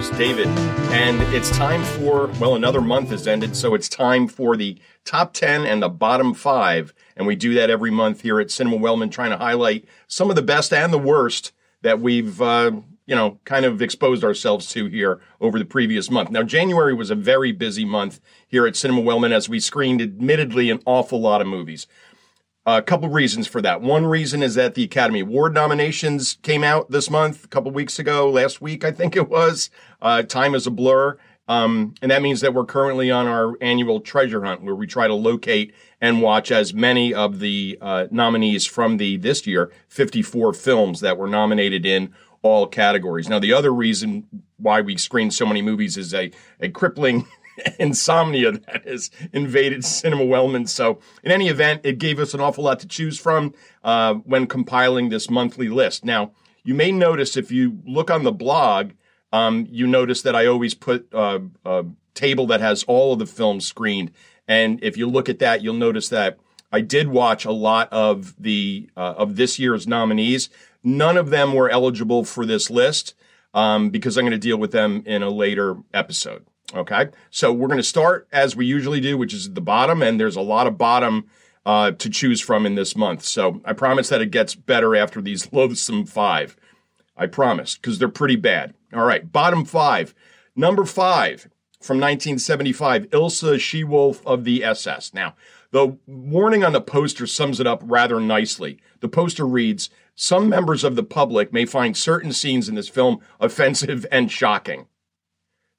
host, David, and it's time for, well, another month has ended, so it's time for the top 10 and the bottom five. And we do that every month here at Cinema Wellman, trying to highlight some of the best and the worst that we've, uh, you know, kind of exposed ourselves to here over the previous month. Now, January was a very busy month here at Cinema Wellman as we screened, admittedly, an awful lot of movies. A couple reasons for that. One reason is that the Academy Award nominations came out this month, a couple weeks ago, last week, I think it was. Uh, time is a blur. Um, and that means that we're currently on our annual treasure hunt where we try to locate and watch as many of the uh, nominees from the this year 54 films that were nominated in all categories. Now, the other reason why we screen so many movies is a, a crippling insomnia that has invaded Cinema Wellman. So, in any event, it gave us an awful lot to choose from uh, when compiling this monthly list. Now, you may notice if you look on the blog, um, you notice that I always put uh, a table that has all of the films screened. And if you look at that, you'll notice that I did watch a lot of the uh, of this year's nominees. None of them were eligible for this list um, because I'm going to deal with them in a later episode. Okay. So we're going to start as we usually do, which is at the bottom, and there's a lot of bottom uh, to choose from in this month. So I promise that it gets better after these loathsome five. I promise, because they're pretty bad. All right. Bottom five. Number five from 1975, Ilsa She Wolf of the SS. Now, the warning on the poster sums it up rather nicely. The poster reads, some members of the public may find certain scenes in this film offensive and shocking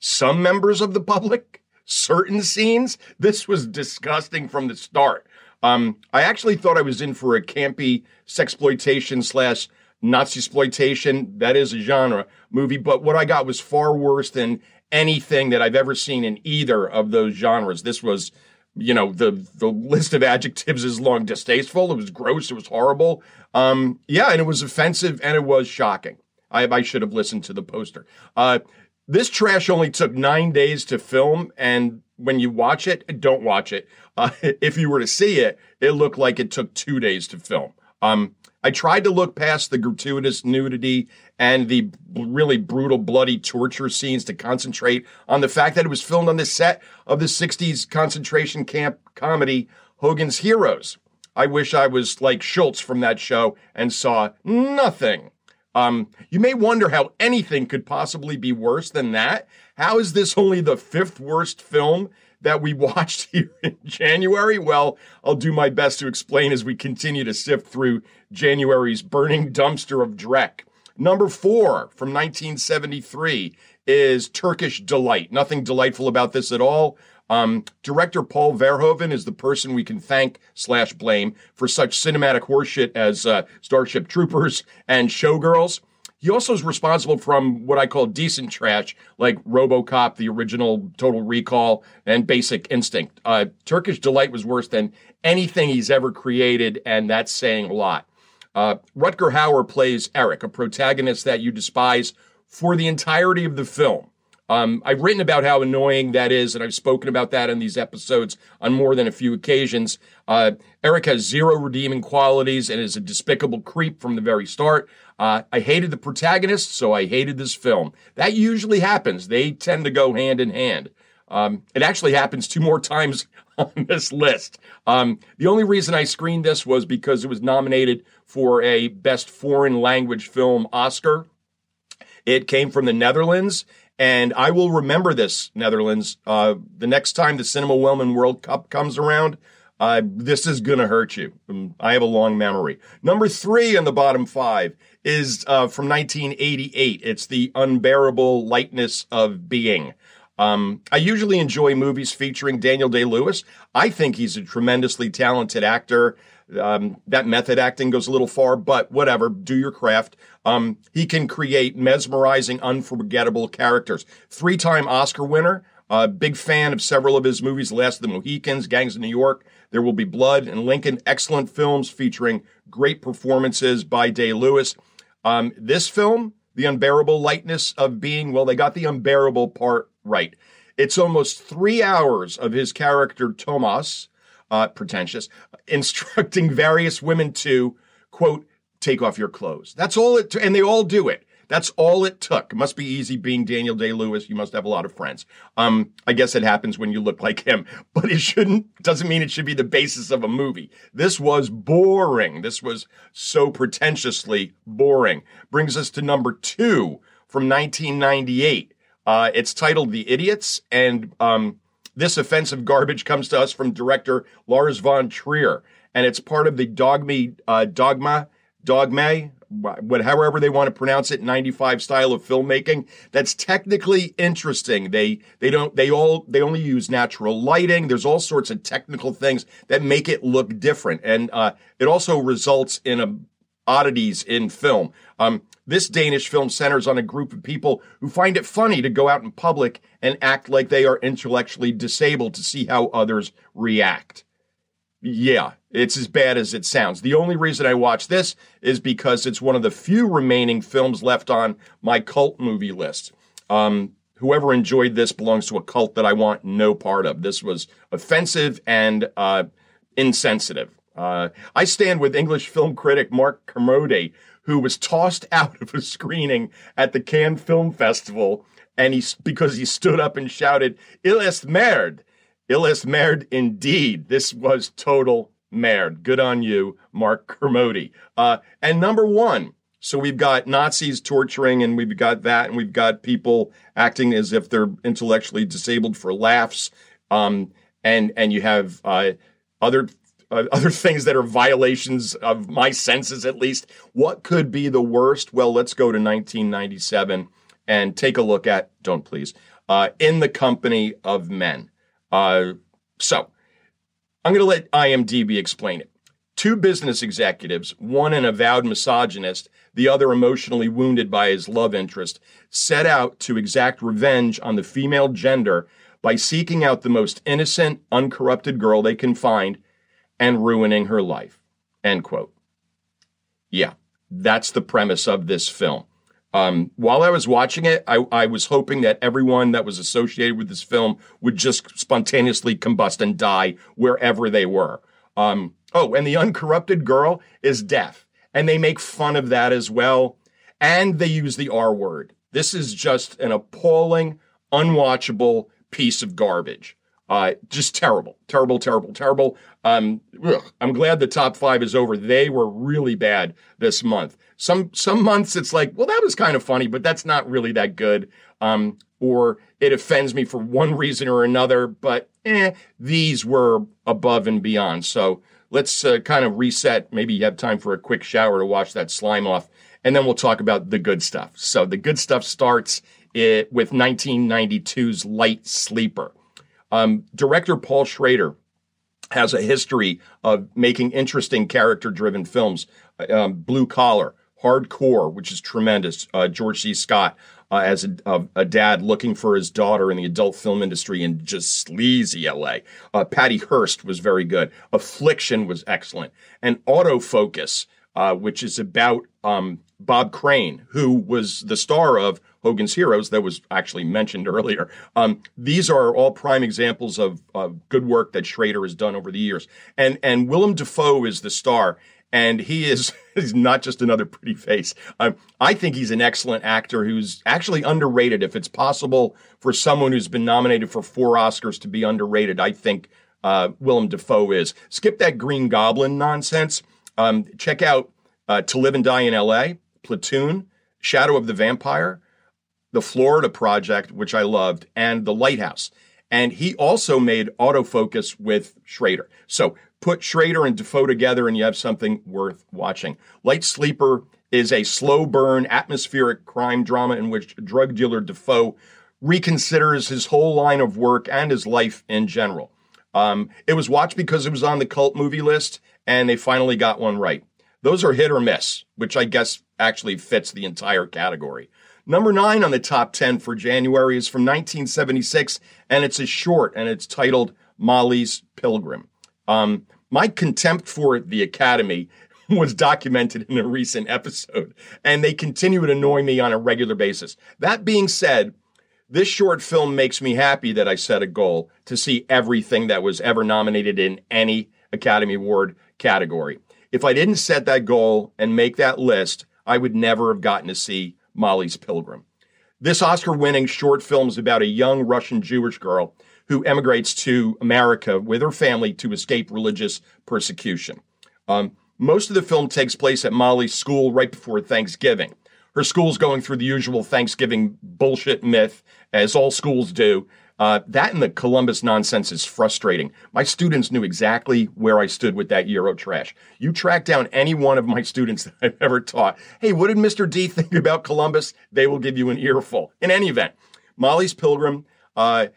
some members of the public, certain scenes. This was disgusting from the start. Um, I actually thought I was in for a campy sexploitation slash Nazi exploitation. That is a genre movie, but what I got was far worse than anything that I've ever seen in either of those genres. This was, you know, the the list of adjectives is long. Distasteful. It was gross. It was horrible. Um, yeah, and it was offensive and it was shocking. I, I should have listened to the poster. Uh, this trash only took nine days to film, and when you watch it, don't watch it. Uh, if you were to see it, it looked like it took two days to film. Um, I tried to look past the gratuitous nudity and the really brutal, bloody torture scenes to concentrate on the fact that it was filmed on the set of the 60s concentration camp comedy Hogan's Heroes. I wish I was like Schultz from that show and saw nothing um, you may wonder how anything could possibly be worse than that. How is this only the fifth worst film that we watched here in January? Well, I'll do my best to explain as we continue to sift through January's burning dumpster of Dreck. Number four from 1973 is Turkish Delight. Nothing delightful about this at all. Um, director Paul Verhoeven is the person we can thank slash blame for such cinematic horseshit as uh, Starship Troopers and Showgirls. He also is responsible from what I call decent trash, like RoboCop, the original Total Recall, and Basic Instinct. Uh, Turkish Delight was worse than anything he's ever created, and that's saying a lot. Uh, Rutger Hauer plays Eric, a protagonist that you despise for the entirety of the film. Um, I've written about how annoying that is, and I've spoken about that in these episodes on more than a few occasions. Uh, Eric has zero redeeming qualities and is a despicable creep from the very start. Uh, I hated the protagonist, so I hated this film. That usually happens. They tend to go hand in hand. Um, it actually happens two more times on this list. Um, the only reason I screened this was because it was nominated for a Best Foreign Language Film Oscar. It came from the Netherlands and I will remember this, Netherlands. Uh, the next time the Cinema Wellman World Cup comes around, uh, this is going to hurt you. Um, I have a long memory. Number three in the bottom five is uh, from 1988. It's The Unbearable Lightness of Being. Um, I usually enjoy movies featuring Daniel Day Lewis. I think he's a tremendously talented actor. Um, that method acting goes a little far, but whatever. Do your craft. Um, he can create mesmerizing, unforgettable characters. Three time Oscar winner. Uh, big fan of several of his movies, Last of the Mohicans, Gangs of New York, There Will Be Blood, and Lincoln. Excellent films featuring great performances by Day Lewis. Um, this film, The Unbearable Lightness of Being, well, they got the unbearable part right. It's almost three hours of his character, Tomas, uh, pretentious, instructing various women to, quote, take off your clothes. That's all it, and they all do it. That's all it took. It must be easy being Daniel Day Lewis. You must have a lot of friends. Um, I guess it happens when you look like him, but it shouldn't, doesn't mean it should be the basis of a movie. This was boring. This was so pretentiously boring. Brings us to number two from 1998. Uh, it's titled The Idiots, and um, this offensive garbage comes to us from director Lars von Trier, and it's part of the Dogme, uh, Dogma, Dogme, what, however they want to pronounce it, 95 style of filmmaking. That's technically interesting. They, they don't, they all, they only use natural lighting. There's all sorts of technical things that make it look different. And, uh, it also results in a, oddities in film. Um, this Danish film centers on a group of people who find it funny to go out in public and act like they are intellectually disabled to see how others react. Yeah, it's as bad as it sounds. The only reason I watch this is because it's one of the few remaining films left on my cult movie list. Um, whoever enjoyed this belongs to a cult that I want no part of. This was offensive and uh, insensitive. Uh, I stand with English film critic Mark Kermode, who was tossed out of a screening at the Cannes Film Festival, and he because he stood up and shouted "Il est merde." Il est merde indeed. This was total merde. Good on you, Mark Kermode. Uh, and number one, so we've got Nazis torturing, and we've got that, and we've got people acting as if they're intellectually disabled for laughs. Um, and and you have uh, other uh, other things that are violations of my senses, at least. What could be the worst? Well, let's go to 1997 and take a look at. Don't please. Uh, in the company of men. Uh, so I'm going to let IMDb explain it. Two business executives, one an avowed misogynist, the other emotionally wounded by his love interest, set out to exact revenge on the female gender by seeking out the most innocent, uncorrupted girl they can find and ruining her life. End quote. Yeah, that's the premise of this film. Um, while I was watching it, I, I, was hoping that everyone that was associated with this film would just spontaneously combust and die wherever they were. Um, oh, and the uncorrupted girl is deaf, and they make fun of that as well. And they use the R word. This is just an appalling, unwatchable piece of garbage. Uh, just terrible, terrible, terrible, terrible. Um, ugh, I'm glad the top five is over. They were really bad this month. Some some months it's like, well, that was kind of funny, but that's not really that good. Um, or it offends me for one reason or another. But eh, these were above and beyond. So let's uh, kind of reset. Maybe you have time for a quick shower to wash that slime off, and then we'll talk about the good stuff. So the good stuff starts it, eh, with 1992's Light Sleeper. Um, director Paul Schrader has a history of making interesting character driven films. Um, Blue Collar, Hardcore, which is tremendous. Uh, George C. Scott uh, as a, a, a, dad looking for his daughter in the adult film industry in just sleazy LA. Uh, Patty Hearst was very good. Affliction was excellent. And Autofocus, uh, which is about um, Bob Crane, who was the star of Hogan's Heroes that was actually mentioned earlier. Um, these are all prime examples of, of good work that Schrader has done over the years. And and Willem Dafoe is the star, and he is, is not just another pretty face. Um, I think he's an excellent actor who's actually underrated. If it's possible for someone who's been nominated for four Oscars to be underrated, I think uh, Willem Dafoe is. Skip that Green Goblin nonsense. Um, check out uh, To Live and Die in L.A., Platoon, Shadow of the Vampire, the Florida Project, which I loved, and The Lighthouse. And he also made autofocus with Schrader. So put Schrader and Dafoe together and you have something worth watching. Light Sleeper is a slow burn, atmospheric crime drama in which drug dealer Dafoe reconsiders his whole line of work and his life in general. Um, it was watched because it was on the cult movie list and they finally got one right. Those are hit or miss, which I guess actually fits the entire category. Number nine on the top 10 for January is from 1976, and it's a short, and it's titled Molly's Pilgrim. Um, my contempt for the Academy was documented in a recent episode, and they continue to annoy me on a regular basis. That being said, this short film makes me happy that I set a goal to see everything that was ever nominated in any Academy Award category. If I didn't set that goal and make that list, I would never have gotten to see Molly's Pilgrim. This Oscar winning short film is about a young Russian Jewish girl who emigrates to America with her family to escape religious persecution. Um, most of the film takes place at Molly's school right before Thanksgiving. Her school's going through the usual Thanksgiving bullshit myth, as all schools do. Uh, that and the Columbus nonsense is frustrating. My students knew exactly where I stood with that Euro trash. You track down any one of my students that I've ever taught. Hey, what did Mr. D think about Columbus? They will give you an earful. In any event, Molly's Pilgrim, uh,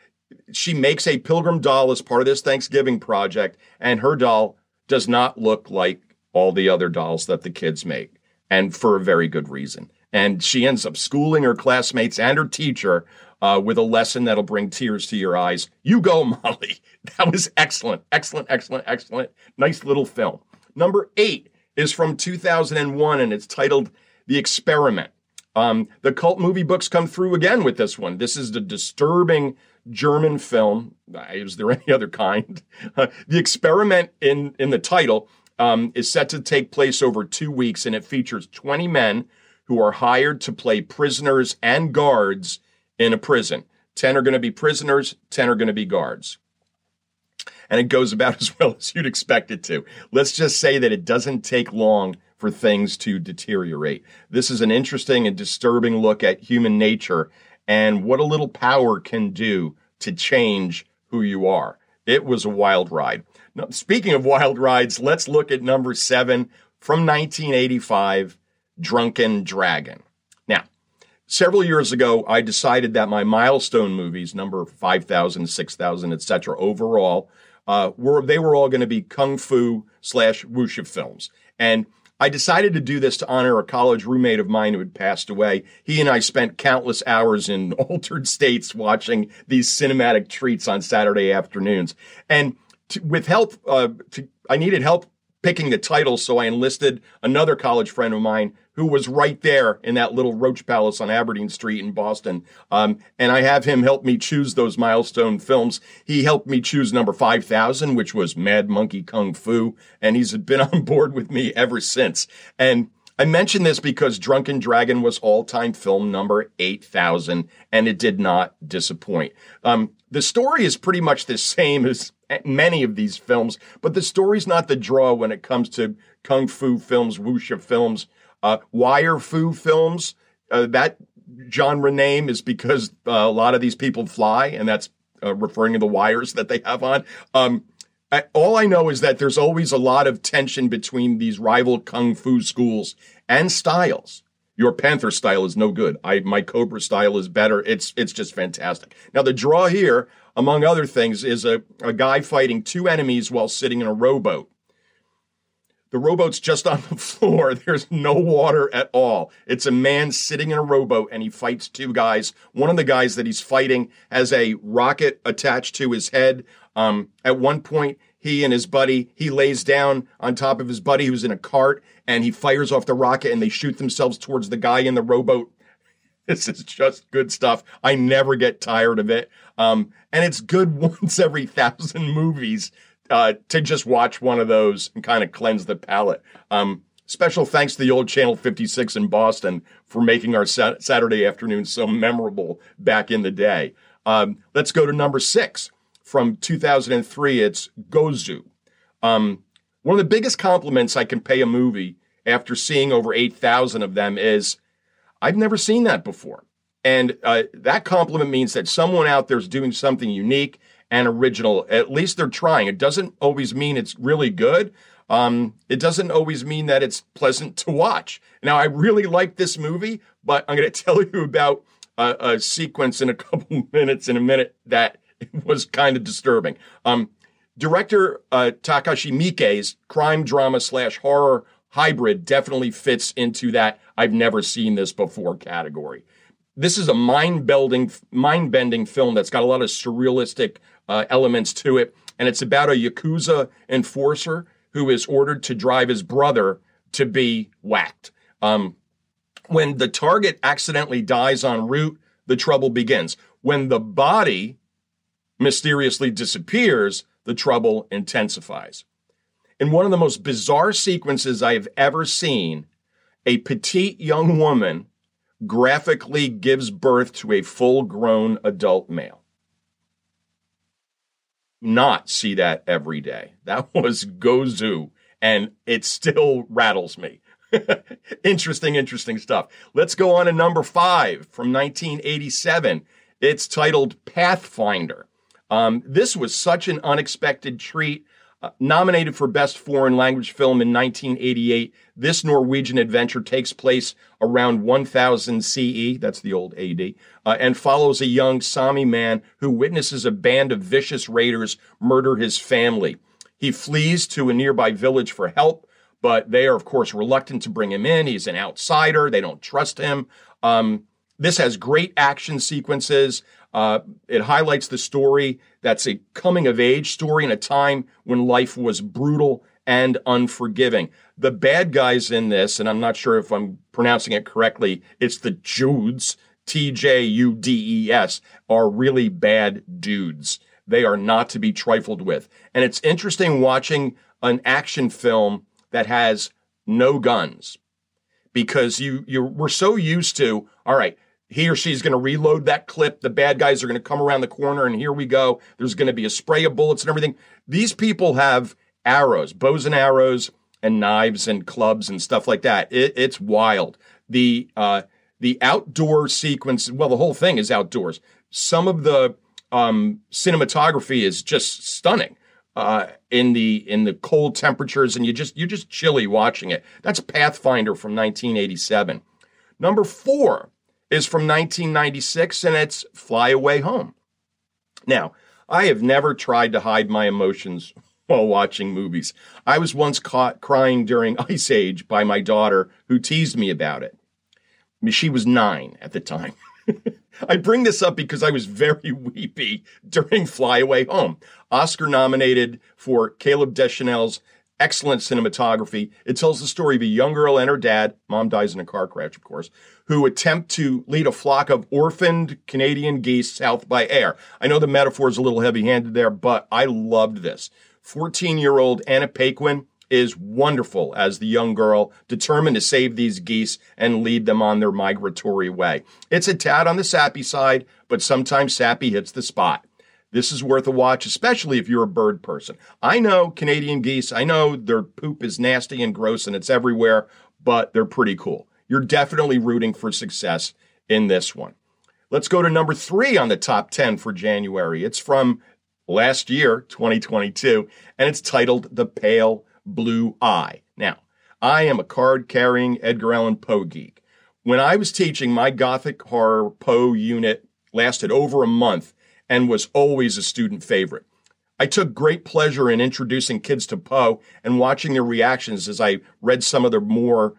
she makes a pilgrim doll as part of this Thanksgiving project, and her doll does not look like all the other dolls that the kids make, and for a very good reason. And she ends up schooling her classmates and her teacher uh, with a lesson that'll bring tears to your eyes. You go, Molly. That was excellent, excellent, excellent, excellent. Nice little film. Number eight is from 2001 and it's titled The Experiment. Um, the cult movie books come through again with this one. This is the disturbing German film. Is there any other kind? Uh, the experiment in in the title um, is set to take place over two weeks, and it features 20 men who are hired to play prisoners and guards in a prison. 10 are going to be prisoners, 10 are going to be guards. And it goes about as well as you'd expect it to. Let's just say that it doesn't take long for things to deteriorate. This is an interesting and disturbing look at human nature and what a little power can do to change who you are. It was a wild ride. Now, speaking of wild rides, let's look at number seven from 1985 Drunken Dragon. Several years ago, I decided that my milestone movies, number 5,000, 6,000, etc., overall, uh, were they were all going to be kung fu slash wuxia films. And I decided to do this to honor a college roommate of mine who had passed away. He and I spent countless hours in altered states watching these cinematic treats on Saturday afternoons. And to, with help, uh, to, I needed help picking the title, so I enlisted another college friend of mine who was right there in that little Roach Palace on Aberdeen Street in Boston. Um, and I have him help me choose those milestone films. He helped me choose number 5,000, which was Mad Monkey Kung Fu. And he's been on board with me ever since. And I mention this because Drunken Dragon was all time film number 8,000, and it did not disappoint. Um, the story is pretty much the same as many of these films, but the story's not the draw when it comes to kung fu films, wuxia films, uh, wire fu films, uh, that genre name is because uh, a lot of these people fly, and that's uh, referring to the wires that they have on. Um, I, all I know is that there's always a lot of tension between these rival kung fu schools and styles. Your Panther style is no good. I my Cobra style is better. It's it's just fantastic. Now the draw here, among other things, is a, a guy fighting two enemies while sitting in a rowboat. The rowboat's just on the floor. There's no water at all. It's a man sitting in a rowboat and he fights two guys. One of the guys that he's fighting has a rocket attached to his head. Um, at one point, he and his buddy, he lays down on top of his buddy who's in a cart and he fires off the rocket and they shoot themselves towards the guy in the rowboat. This is just good stuff. I never get tired of it. Um, and it's good once every thousand movies uh, to just watch one of those and kind of cleanse the palate. Um, special thanks to the old Channel 56 in Boston for making our sa- Saturday afternoon so memorable back in the day. Um, let's go to number six from 2003. It's Gozu. Um, one of the biggest compliments I can pay a movie after seeing over 8,000 of them is I've never seen that before. And uh, that compliment means that someone out there is doing something unique and original. At least they're trying. It doesn't always mean it's really good. Um, it doesn't always mean that it's pleasant to watch. Now, I really like this movie, but I'm going to tell you about a, a, sequence in a couple minutes in a minute that was kind of disturbing. Um, director uh, Takashi Miike's crime drama slash horror hybrid definitely fits into that I've never seen this before category. This is a mind bending, mind bending film that's got a lot of surrealistic uh, elements to it. And it's about a Yakuza enforcer who is ordered to drive his brother to be whacked. Um, when the target accidentally dies en route, the trouble begins. When the body mysteriously disappears, the trouble intensifies. In one of the most bizarre sequences I have ever seen, a petite young woman graphically gives birth to a full grown adult male. Not see that every day. That was Gozu, and it still rattles me. interesting, interesting stuff. Let's go on to number five from 1987. It's titled Pathfinder. Um, this was such an unexpected treat. Uh, nominated for Best Foreign Language Film in 1988, this Norwegian adventure takes place around 1000 CE, that's the old AD, uh, and follows a young Sami man who witnesses a band of vicious raiders murder his family. He flees to a nearby village for help, but they are, of course, reluctant to bring him in. He's an outsider, they don't trust him. Um, this has great action sequences. Uh, it highlights the story that's a coming of age story in a time when life was brutal and unforgiving. The bad guys in this, and I'm not sure if I'm pronouncing it correctly, it's the Judes, T J U D E S, are really bad dudes. They are not to be trifled with. And it's interesting watching an action film that has no guns because you you we're so used to all right he or she's going to reload that clip. The bad guys are going to come around the corner, and here we go. There's going to be a spray of bullets and everything. These people have arrows, bows and arrows, and knives and clubs and stuff like that. It, it's wild. The uh, the outdoor sequence, well, the whole thing is outdoors. Some of the um, cinematography is just stunning uh, in the in the cold temperatures, and you just you're just chilly watching it. That's Pathfinder from 1987. Number four is from 1996 and it's Fly Away Home. Now, I have never tried to hide my emotions while watching movies. I was once caught crying during Ice Age by my daughter who teased me about it. She was nine at the time. I bring this up because I was very weepy during Fly Away Home. Oscar nominated for Caleb Deschanel's excellent cinematography. It tells the story of a young girl and her dad, mom dies in a car crash, of course, who attempt to lead a flock of orphaned Canadian geese south by air. I know the metaphor is a little heavy handed there, but I loved this. 14 year old Anna Paquin is wonderful as the young girl determined to save these geese and lead them on their migratory way. It's a tad on the sappy side, but sometimes sappy hits the spot. This is worth a watch, especially if you're a bird person. I know Canadian geese, I know their poop is nasty and gross and it's everywhere, but they're pretty cool. You're definitely rooting for success in this one. Let's go to number three on the top 10 for January. It's from last year, 2022, and it's titled The Pale Blue Eye. Now, I am a card carrying Edgar Allan Poe geek. When I was teaching, my Gothic horror Poe unit lasted over a month and was always a student favorite. I took great pleasure in introducing kids to Poe and watching their reactions as I read some of the more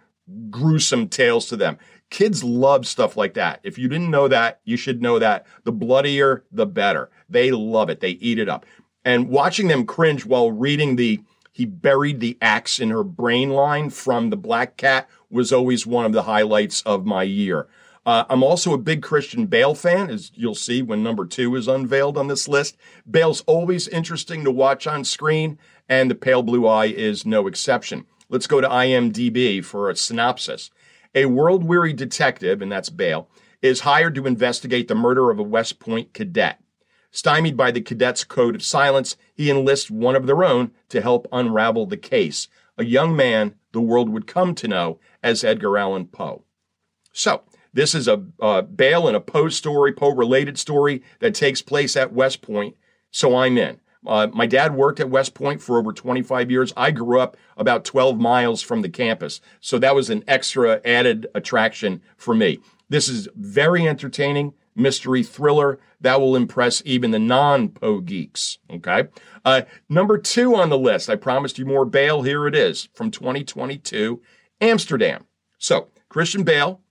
gruesome tales to them. Kids love stuff like that. If you didn't know that, you should know that. The bloodier, the better. They love it. They eat it up. And watching them cringe while reading the he buried the axe in her brain line from the Black Cat was always one of the highlights of my year. Uh, I'm also a big Christian Bale fan, as you'll see when number two is unveiled on this list. Bale's always interesting to watch on screen, and The Pale Blue Eye is no exception. Let's go to IMDb for a synopsis. A world weary detective, and that's Bale, is hired to investigate the murder of a West Point cadet. Stymied by the cadet's code of silence, he enlists one of their own to help unravel the case, a young man the world would come to know as Edgar Allan Poe. So, this is a uh, Bale and a Poe story, Poe related story that takes place at West Point. So I'm in. Uh, my dad worked at West Point for over 25 years. I grew up about 12 miles from the campus. So that was an extra added attraction for me. This is very entertaining mystery thriller that will impress even the non Poe geeks. Okay. Uh, number two on the list, I promised you more Bale. Here it is from 2022 Amsterdam. So Christian Bale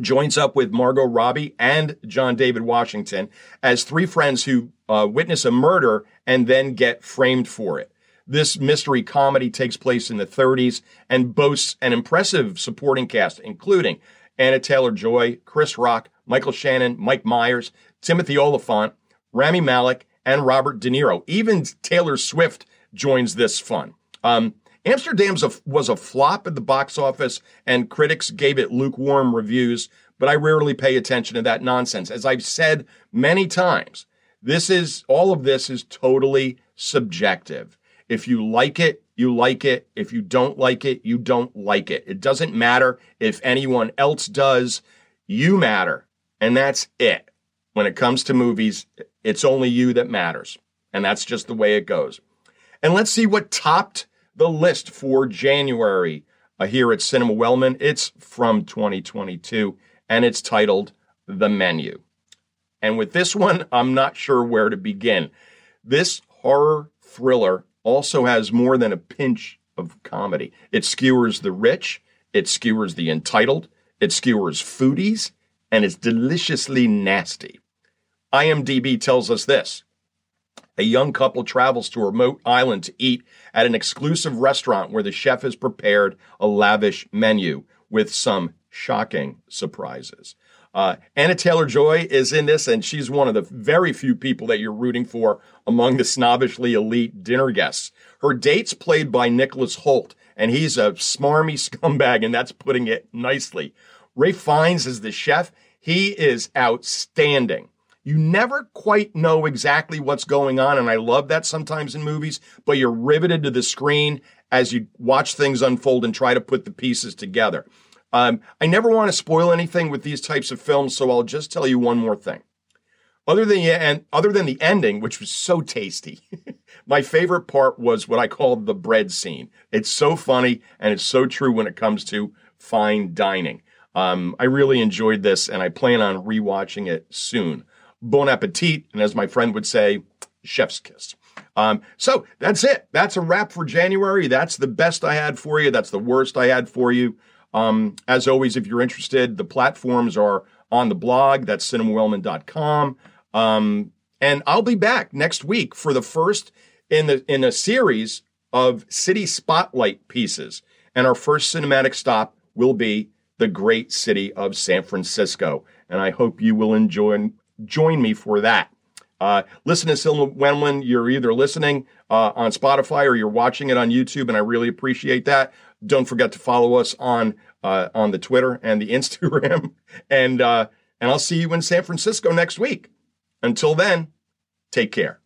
joins up with Margot Robbie and John David Washington as three friends who uh, witness a murder and then get framed for it. This mystery comedy takes place in the 30s and boasts an impressive supporting cast, including Anya Taylor Joy, Chris Rock, Michael Shannon, Mike Myers, Timothy Olyphant, Rami Malek, and Robert De Niro. Even Taylor Swift joins this fun. Um, Amsterdam's a, was a flop at the box office, and critics gave it lukewarm reviews. but I rarely pay attention to that nonsense. As I've said many times, this is all of this is totally subjective. If you like it, you like it. If you don't like it, you don't like it. It doesn't matter if anyone else does. You matter. And that's it. When it comes to movies, it's only you that matters. And that's just the way it goes. And let's see what topped the list for January uh, here at Cinema Wellman. It's from 2022 and it's titled The Menu. And with this one, I'm not sure where to begin. This horror thriller also has more than a pinch of comedy. It skewers the rich, it skewers the entitled, it skewers foodies, and it's deliciously nasty. IMDb tells us this. A young couple travels to a remote island to eat at an exclusive restaurant where the chef has prepared a lavish menu with some shocking surprises. Uh, Anya Taylor-Joy is in this, and she's one of the very few people that you're rooting for among the snobbishly elite dinner guests. Her date's played by Nicholas Hoult, and he's a smarmy scumbag, and that's putting it nicely. Ralph Fiennes is the chef. He is outstanding. You never quite know exactly what's going on, and I love that sometimes in movies, but you're riveted to the screen as you watch things unfold and try to put the pieces together. Um, I never want to spoil anything with these types of films, so I'll just tell you one more thing. Other than the, other than the ending, which was so tasty, my favorite part was what I called the bread scene. It's so funny and it's so true when it comes to fine dining. Um, I really enjoyed this and I plan on rewatching it soon. Bon appetit, and as my friend would say, chef's kiss. Um, so that's it. That's a wrap for January. That's the best I had for you. That's the worst I had for you. Um, as always, if you're interested, the platforms are on the blog. That's cinemawellman.com. Um, and I'll be back next week for the first in the in a series of city spotlight pieces. And our first cinematic stop will be the great city of San Francisco. And I hope you will enjoy join me for that. Uh, listen to Cinema Wellman. You're either listening uh, on Spotify or you're watching it on YouTube, and I really appreciate that. Don't forget to follow us on uh, on the Twitter and the Instagram, and uh, and I'll see you in San Francisco next week. Until then, take care.